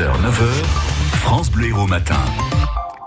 6h, 9h, France Bleu Héros Matin.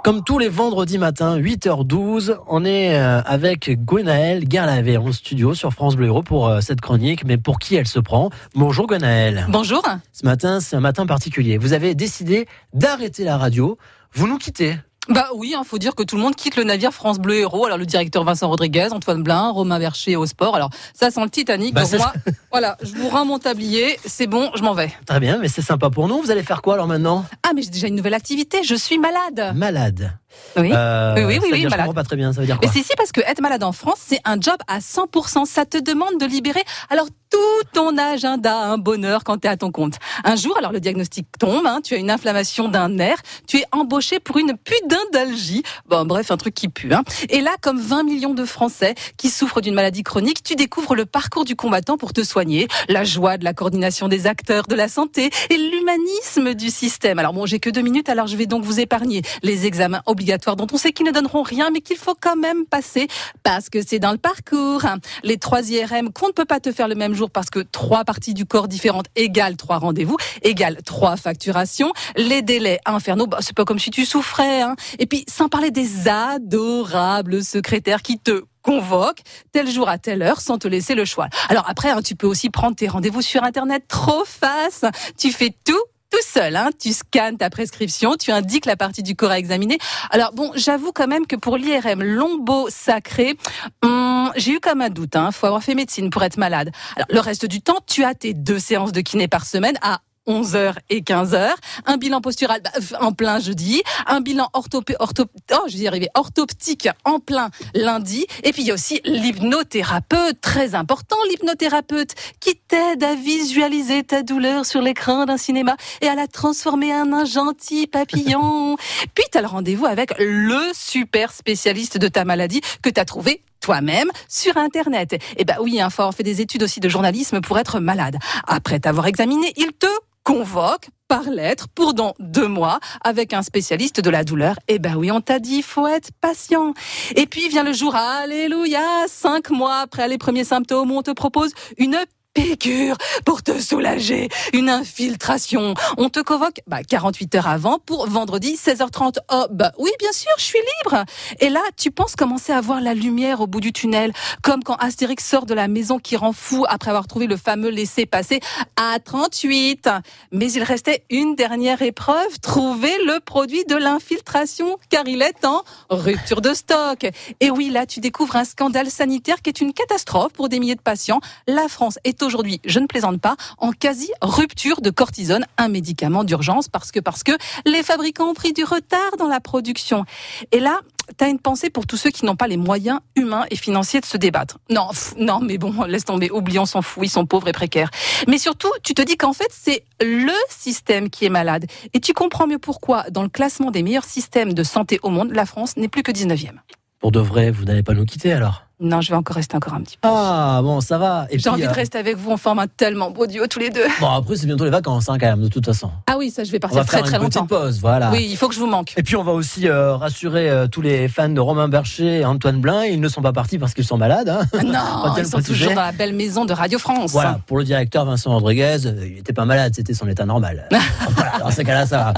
Comme tous les vendredis matins, 8h12, on est euh, avec Gwenaëlle Garlavé en studio sur France Bleu Héros pour euh, cette chronique. Mais pour qui elle se prend? Bonjour Gwenaëlle. Bonjour. Ce matin, c'est un matin particulier. Vous avez décidé d'arrêter la radio. Vous nous quittez. Bah oui, il faut dire que tout le monde quitte le navire France Bleu Héros. Alors le directeur Vincent Rodriguez, Antoine Blin, Romain Bercher au sport. Alors ça sent le Titanic. Bah, Donc moi, voilà, je vous rends mon tablier. C'est bon, je m'en vais. Très bien, mais c'est sympa pour nous. Vous allez faire quoi alors maintenant? Ah mais j'ai déjà une nouvelle activité. Je suis malade. Malade. Oui. Euh, Oui, oui, oui, oui, je malade. pas très bien. Ça veut dire Mais quoi c'est si parce que être malade en France, c'est un job à 100%. Ça te demande de libérer alors tout ton agenda, un bonheur quand tu es à ton compte. Un jour, alors le diagnostic tombe, hein, tu as une inflammation d'un nerf, tu es embauché pour une pudendalgie. Bon, bref, un truc qui pue. Hein. Et là, comme 20 millions de Français qui souffrent d'une maladie chronique, tu découvres le parcours du combattant pour te soigner, la joie de la coordination des acteurs de la santé et l'humanisme du système. Alors bon, j'ai que deux minutes, alors je vais donc vous épargner les examens obligatoires dont on sait qu'ils ne donneront rien, mais qu'il faut quand même passer parce que c'est dans le parcours. Les trois IRM qu'on ne peut pas te faire le même jour parce que trois parties du corps différentes égale trois rendez-vous, égale trois facturations. Les délais infernaux, bah, c'est pas comme si tu souffrais. Hein. Et puis, sans parler des adorables secrétaires qui te convoquent tel jour à telle heure sans te laisser le choix. Alors après, hein, tu peux aussi prendre tes rendez-vous sur Internet trop face. Tu fais tout tout seul, hein. tu scannes ta prescription, tu indiques la partie du corps à examiner. Alors bon, j'avoue quand même que pour l'IRM lombo sacré, hum, j'ai eu comme un doute. Hein. Faut avoir fait médecine pour être malade. Alors le reste du temps, tu as tes deux séances de kiné par semaine à 11h et 15h, un bilan postural bah, en plein jeudi, un bilan orthopé, ortho, oh, je vais y arriver, orthoptique en plein lundi, et puis il y a aussi l'hypnothérapeute, très important, l'hypnothérapeute qui t'aide à visualiser ta douleur sur l'écran d'un cinéma et à la transformer en un gentil papillon. puis tu as le rendez-vous avec le super spécialiste de ta maladie que tu as trouvé toi-même sur Internet. Et bah oui, faut avoir fait des études aussi de journalisme pour être malade. Après t'avoir examiné, il te convoque par lettre pour dans deux mois avec un spécialiste de la douleur. Eh ben oui, on t'a dit, faut être patient. Et puis vient le jour, alléluia, cinq mois après les premiers symptômes, on te propose une piqûre pour te soulager, une infiltration. On te convoque bah, 48 heures avant pour vendredi 16h30. Oh bah oui, bien sûr, je suis libre. Et là, tu penses commencer à voir la lumière au bout du tunnel, comme quand Astérix sort de la maison qui rend fou après avoir trouvé le fameux laissez-passer à 38. Mais il restait une dernière épreuve, trouver le produit de l'infiltration, car il est en rupture de stock. Et oui, là, tu découvres un scandale sanitaire qui est une catastrophe pour des milliers de patients. La France est aujourd'hui, je ne plaisante pas, en quasi rupture de cortisone, un médicament d'urgence, parce que, parce que les fabricants ont pris du retard dans la production. Et là, tu as une pensée pour tous ceux qui n'ont pas les moyens humains et financiers de se débattre. Non, non, mais bon, laisse tomber, oublie, on s'en fout, ils sont pauvres et précaires. Mais surtout, tu te dis qu'en fait, c'est le système qui est malade. Et tu comprends mieux pourquoi, dans le classement des meilleurs systèmes de santé au monde, la France n'est plus que 19e. Pour de vrai, vous n'allez pas nous quitter alors? Non, je vais encore rester encore un petit peu. Ah bon, ça va. J'ai envie euh, de rester avec vous, on forme un tellement beau duo tous les deux. Bon, après, c'est bientôt les vacances, hein, quand même, de toute façon. Ah oui, ça, je vais On partir va très faire très une longtemps. petite pause, voilà. Oui, il faut que je vous manque. Et puis on va aussi euh, rassurer euh, tous les fans de Romain Bercher et Antoine Blin. Ils ne sont pas partis parce qu'ils sont malades. hein. On Non, ils sont toujours dans la belle maison de Radio France. Voilà, pour le directeur Vincent Rodriguez, euh, il n'était pas malade, c'était son état normal. voilà, dans ce cas-là, ça va.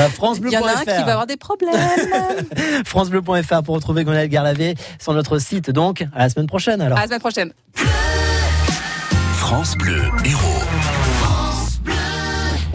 Euh, Il y en a un qui va avoir des problèmes. FranceBleu.fr pour retrouver Gonel Garlavé sur notre site. Donc, à la semaine prochaine alors. à la semaine prochaine. France Bleu Héros.